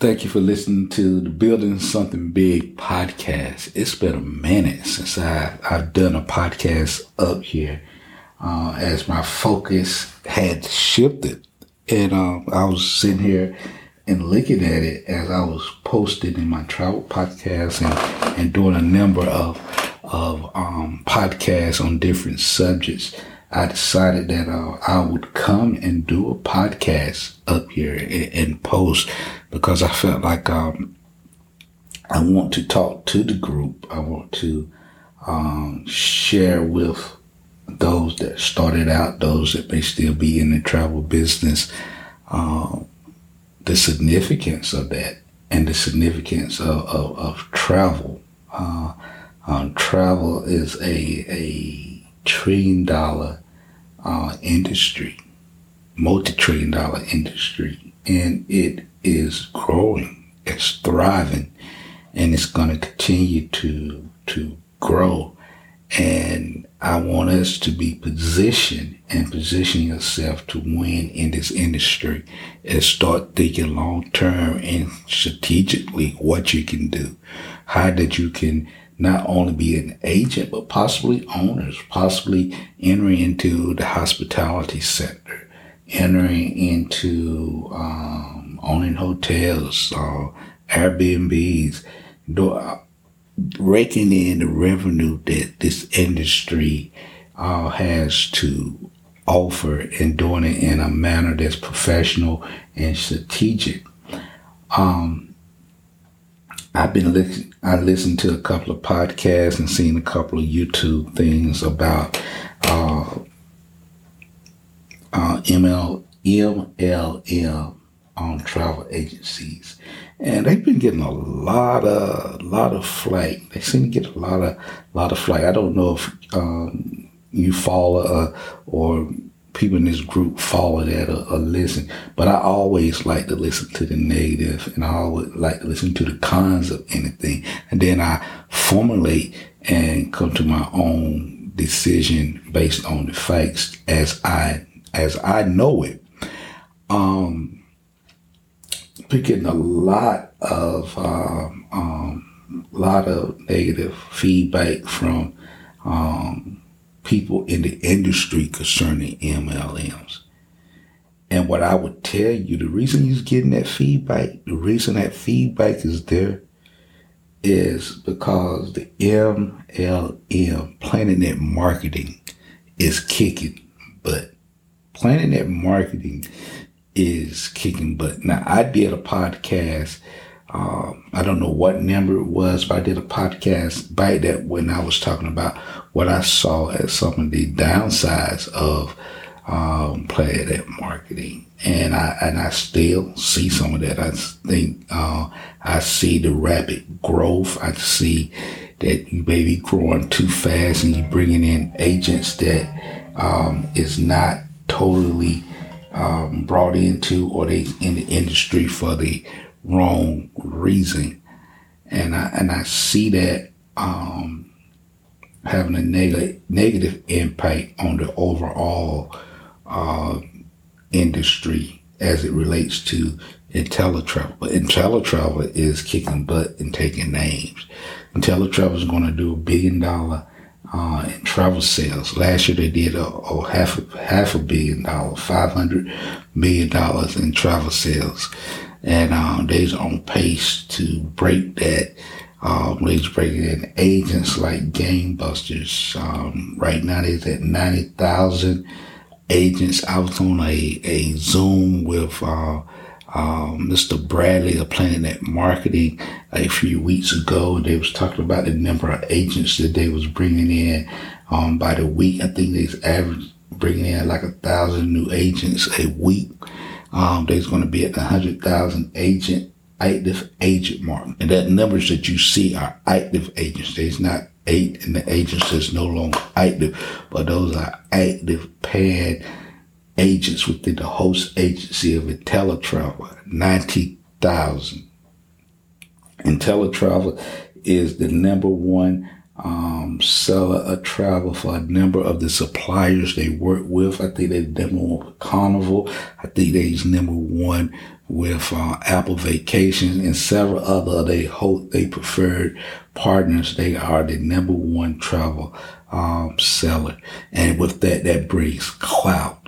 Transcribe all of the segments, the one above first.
Thank you for listening to the Building Something Big podcast. It's been a minute since I, I've done a podcast up here uh, as my focus had shifted. And uh, I was sitting here and looking at it as I was posting in my travel podcast and, and doing a number of, of um, podcasts on different subjects. I decided that uh, I would come and do a podcast up here and, and post because I felt like um, I want to talk to the group. I want to um, share with those that started out, those that may still be in the travel business, uh, the significance of that and the significance of, of, of travel. Uh, um, travel is a, a trillion dollar uh, industry, multi trillion dollar industry, and it is growing, it's thriving, and it's going to continue to to grow. And I want us to be positioned and position yourself to win in this industry and start thinking long term and strategically what you can do, how that you can not only be an agent, but possibly owners, possibly entering into the hospitality sector, entering into um, owning hotels, uh, Airbnbs, uh, raking in the revenue that this industry uh, has to offer and doing it in a manner that's professional and strategic. Um, I've been listening. I listened to a couple of podcasts and seen a couple of YouTube things about uh, uh, ML, MLM on travel agencies, and they've been getting a lot of lot of flack. They seem to get a lot of lot of flack. I don't know if um, you follow uh, or people in this group follow that or, or, listen. But I always like to listen to the negative and I always like to listen to the cons of anything. And then I formulate and come to my own decision based on the facts as I, as I know it. Um, getting a lot of, um, um, lot of negative feedback from, um, people in the industry concerning MLMs. And what I would tell you, the reason you're getting that feedback, the reason that feedback is there is because the MLM, Planet Net Marketing, is kicking butt. Planet Net Marketing is kicking butt. Now, I did a podcast um, I don't know what number it was, but I did a podcast by that when I was talking about what I saw as some of the downsides of um, Planet Net Marketing, and I and I still see some of that. I think uh, I see the rapid growth. I see that you may be growing too fast, and you're bringing in agents that um, is not totally um, brought into or they in the industry for the wrong reason. And I, and I see that, um, having a negative, negative impact on the overall, uh, industry as it relates to InteleTravel. But InteleTravel is kicking butt and taking names. InteleTravel is going to do a billion dollar uh, in travel sales. Last year they did a, a half a, half a billion dollars, five hundred million dollars in travel sales and um, they's on pace to break that. Um, they's breaking in agents like Gamebusters. Um, right now, they's at 90,000 agents. I was on a, a Zoom with uh, um, Mr. Bradley of Planet Net Marketing a few weeks ago. They was talking about the number of agents that they was bringing in um, by the week. I think they's average bringing in like a thousand new agents a week. Um, there's going to be the 100,000 agent, active agent mark. And that numbers that you see are active agents. There's not eight and the agents that's no longer active, but those are active paying agents within the host agency of InteleTravel, 90,000. InteleTravel is the number one um, sell a, a, travel for a number of the suppliers they work with. I think they're number one with Carnival. I think they're number one with uh, Apple Vacations and several other they hope they preferred partners. They are the number one travel um, seller, and with that, that brings clout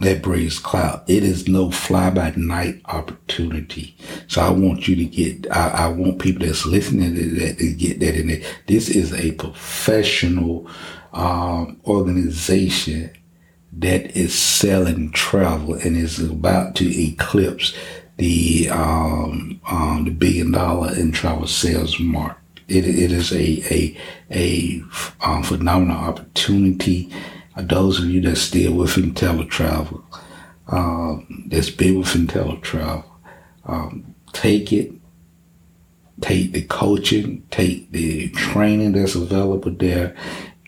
that brings clout. It is no fly by night opportunity. So I want you to get, I, I, want people that's listening to that to get that in there. This is a professional, um, organization that is selling travel and is about to eclipse the, um, um, the billion dollar in travel sales mark. It, it is a, a, a, um, phenomenal opportunity those of you that still with InteleTravel, um, that's been with InteleTravel, um, take it, take the coaching, take the training that's available there,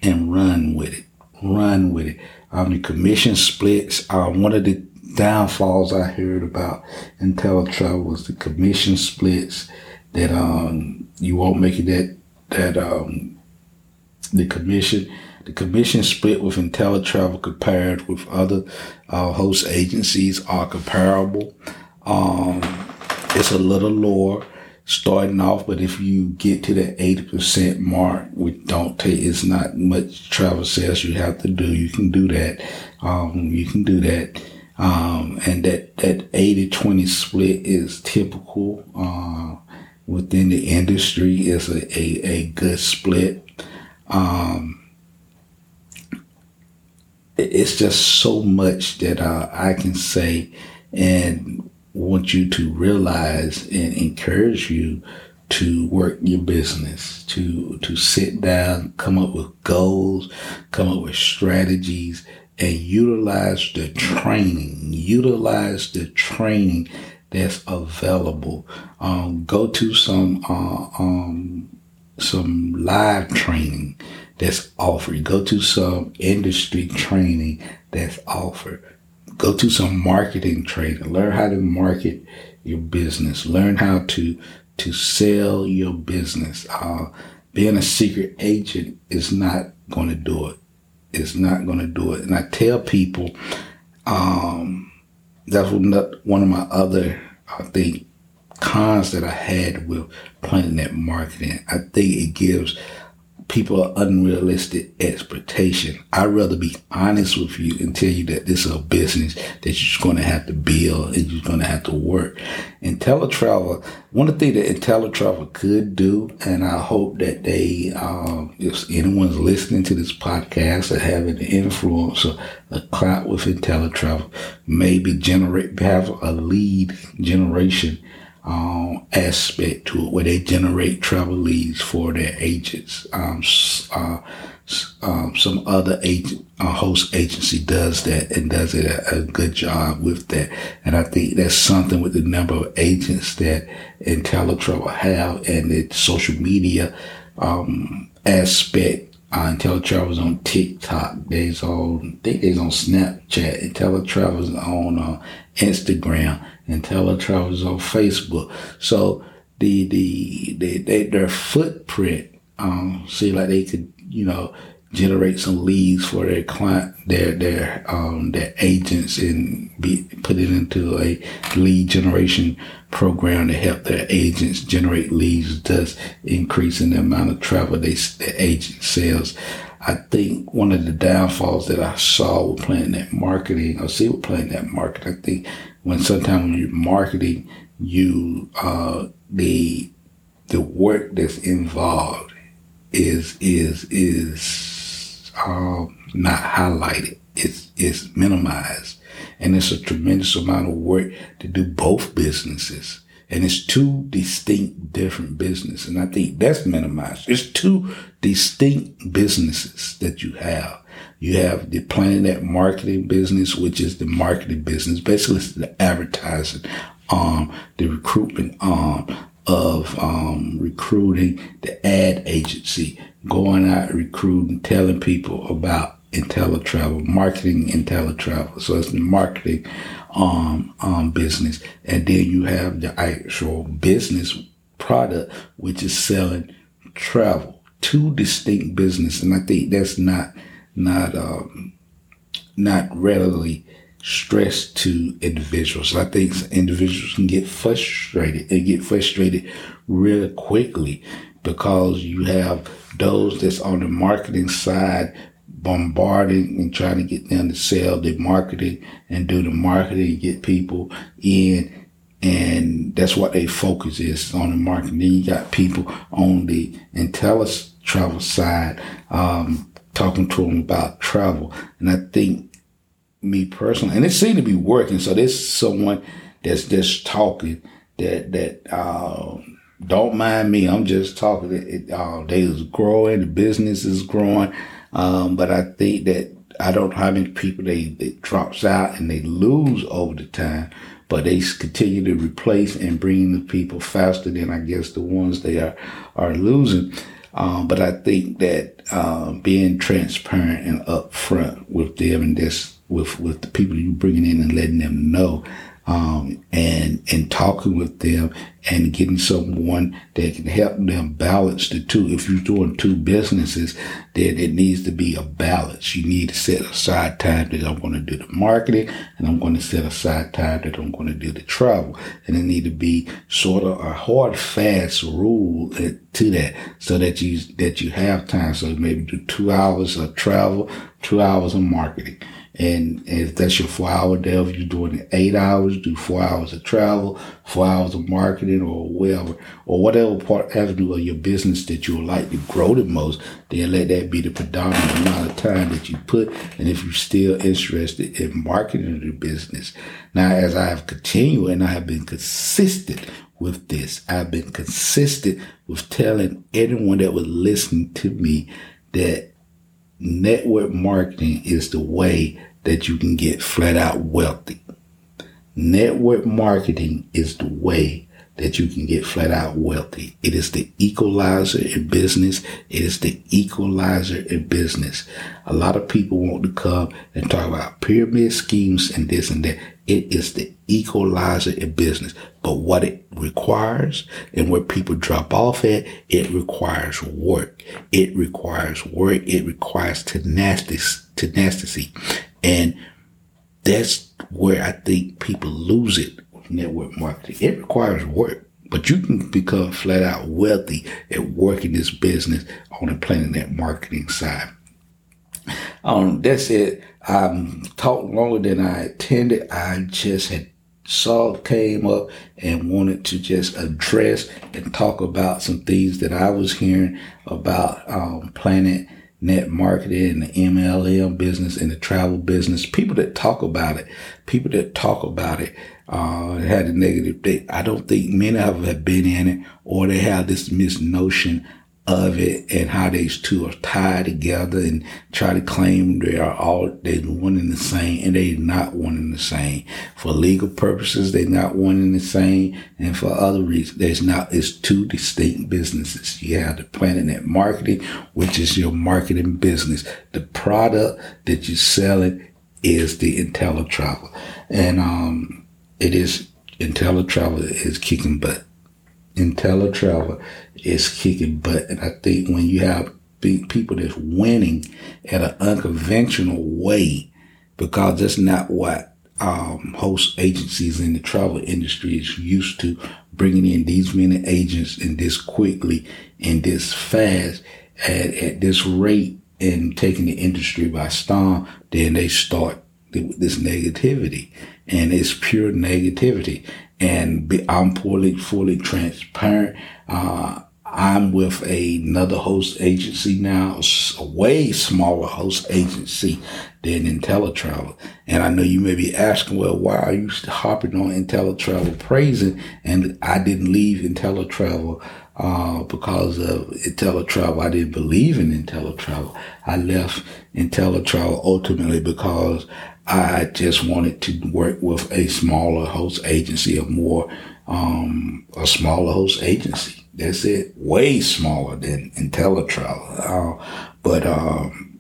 and run with it. Run with it. Um, the commission splits. Um, one of the downfalls I heard about InteleTravel was the commission splits that um, you won't make it that that um, the commission the commission split with InteleTravel compared with other uh, host agencies are comparable. Um, it's a little lower starting off, but if you get to the 80% mark, which don't take, it's not much travel sales you have to do. You can do that. Um, you can do that. Um, and that, that 80-20 split is typical, uh, within the industry is a, a, a good split. Um, it's just so much that uh, I can say and want you to realize and encourage you to work your business, to to sit down, come up with goals, come up with strategies, and utilize the training. Utilize the training that's available. Um, go to some uh, um, some live training that's offered. Go to some industry training that's offered. Go to some marketing training. Learn how to market your business. Learn how to to sell your business. Uh, being a secret agent is not going to do it. It's not going to do it. And I tell people, um, that's one of my other, I think, cons that I had with Planet Net Marketing. I think it gives people are unrealistic expectation. I'd rather be honest with you and tell you that this is a business that you're just going to have to build and you're going to have to work. InteleTravel, one of the things that InteleTravel could do, and I hope that they, um, if anyone's listening to this podcast or having an influence or a clout with InteleTravel, maybe generate, have a lead generation um, aspect to it where they generate travel leads for their agents. Um, uh, um, some other agent, uh, host agency does that and does it a, a, good job with that. And I think that's something with the number of agents that InteleTravel have and the social media um, aspect. Uh, InteleTravel's on TikTok. There's on, I think there's on Snapchat. InteleTravel's on uh, Instagram InteleTravels on Facebook. So the the, the they, their footprint um, seem like they could you know generate some leads for their client, their their um, their agents, and be put it into a lead generation program to help their agents generate leads, thus increasing the amount of travel they the agent sells. I think one of the downfalls that I saw with Plannet Marketing, or see with Plannet Marketing, I think when sometimes when you're marketing, you uh, the the work that's involved is is is um, not highlighted. It's it's minimized, and it's a tremendous amount of work to do both businesses. And it's two distinct different businesses. And I think that's minimized. It's two distinct businesses that you have. You have the Planet Net marketing business, which is the marketing business. Basically, it's the advertising arm, the recruitment arm of um, recruiting, the ad agency, going out recruiting, telling people about InteleTravel, marketing InteleTravel. So it's the marketing um, um, business. And then you have the actual business product, which is selling travel two distinct business, and I think that's not not um, not readily stressed to individuals. I think individuals can get frustrated and get frustrated really quickly because you have those that's on the marketing side bombarding and trying to get them to sell the marketing and do the marketing, get people in. And that's what they focus is on the marketing. Then you got people on the intelligence travel side, um, talking to them about travel. And I think me personally, and it seemed to be working. So there's someone that's just talking that, that, um, don't mind me. I'm just talking. It, uh, they is growing. The business is growing. Um, but I think that I don't know how many people they, they drops out and they lose over the time, but they continue to replace and bring the people faster than I guess the ones they are, are losing. Um, but I think that, uh, being transparent and upfront with them and this, with, with the people you bringing in and letting them know um, and and talking with them and getting someone that can help them balance the two. If you're doing two businesses, then it needs to be a balance. You need to set aside time that I'm going to do the marketing and I'm going to set aside time that I'm going to do the travel. And it need to be sort of a hard, fast rule to that so that you, that you have time. So maybe do two hours of travel, two hours of marketing and if that's your four hour day, if you're doing it eight hours, do four hours of travel, four hours of marketing or whatever, or whatever part avenue of your business that you would like to grow the most, then let that be the predominant amount of time that you put. And if you're still interested in marketing the business. Now, as I have continued and I have been consistent with this, I've been consistent with telling anyone that was listening to me that network marketing is the way that you can get flat out wealthy. Network marketing is the way that you can get flat out wealthy. It is the equalizer in business. It is the equalizer in business. A lot of people want to come and talk about pyramid schemes and this and that. It is the equalizer in business. But what it requires and where people drop off at, it requires work. It requires work. It requires tenacity. tenacity. And that's where I think people lose it with network marketing. It requires work, but you can become flat out wealthy at working this business on the planet marketing side. Um, that's it. I'm talking longer than I intended. I just had saw came up and wanted to just address and talk about some things that I was hearing about um, Planet net marketing, and the MLM business, and the travel business. People that talk about it, people that talk about it, uh, had a negative. I don't think many of them have been in it, or they have this misnotion of it and how these two are tied together and try to claim they are all they're one and the same and they're not one and the same. For legal purposes, they're not one and the same, and for other reasons, there's not. It's two distinct businesses. You have the Plannet Marketing, which is your marketing business. The product that you're selling is the InteleTravel, and um, it is InteleTravel is kicking butt. InteleTravel is kicking butt. And I think when you have people that's winning at an unconventional way, because that's not what um, host agencies in the travel industry is used to bringing in these many agents and this quickly and this fast at, at this rate and taking the industry by storm, then they start this negativity and it's pure negativity and be, I'm fully, fully transparent. Uh, I'm with another host agency now, a way smaller host agency than InteleTravel. And I know you may be asking, well, why are you hopping on InteleTravel praising? And I didn't leave InteleTravel uh, because of InteleTravel. I didn't believe in InteleTravel. I left InteleTravel ultimately because I just wanted to work with a smaller host agency, a more, um, a smaller host agency. That's it. Way smaller than InteleTravel. Uh, but, um,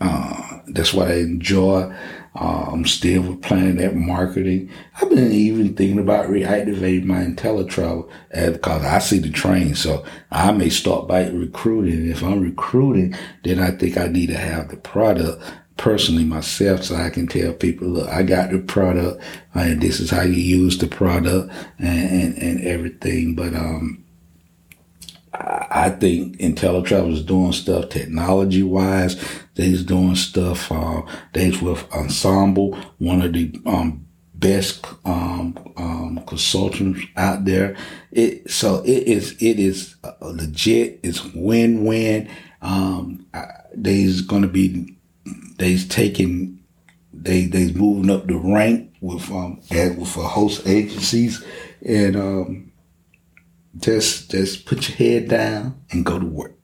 uh, that's what I enjoy. Uh, I'm still with that Marketing. I've been even thinking about reactivating my InteleTravel because I see the train. So I may start by recruiting. If I'm recruiting, then I think I need to have the product personally myself so I can tell people, look, I got the product and this is how you use the product and, and, and everything. But, um, I think InteleTravel is doing stuff technology wise. They's doing stuff, uh, they's with Ensemble, one of the, um, best, um, um, consultants out there. It, so it is, it is legit. It's win-win. Um, there's going to be they's taking they they's moving up the rank with um with a host agencies and um just just put your head down and go to work.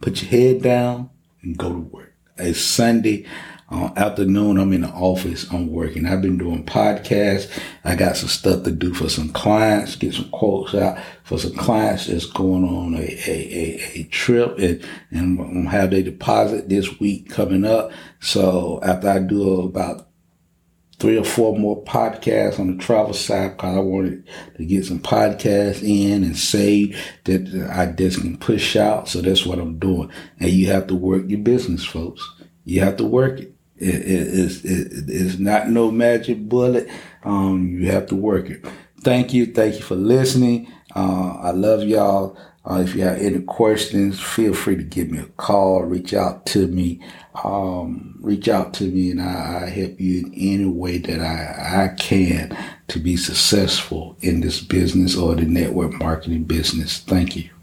Put your head down and go to work. It's Sunday uh, afternoon. I'm in the office. I'm working. I've been doing podcasts. I got some stuff to do for some clients. Get some quotes out for some clients that's going on a a, a, a trip and and have their deposit this week coming up. So after I do about three or four more podcasts on the travel side because I wanted to get some podcasts in and say that I just can push out. So that's what I'm doing. And you have to work your business, folks. You have to work it. it, it it's, it, it's not no magic bullet. Um, you have to work it. Thank you. Thank you for listening. Uh, I love y'all. Uh, if you have any questions, feel free to give me a call, reach out to me, um, reach out to me and I, I, help you in any way that I, I can to be successful in this business or the network marketing business. Thank you.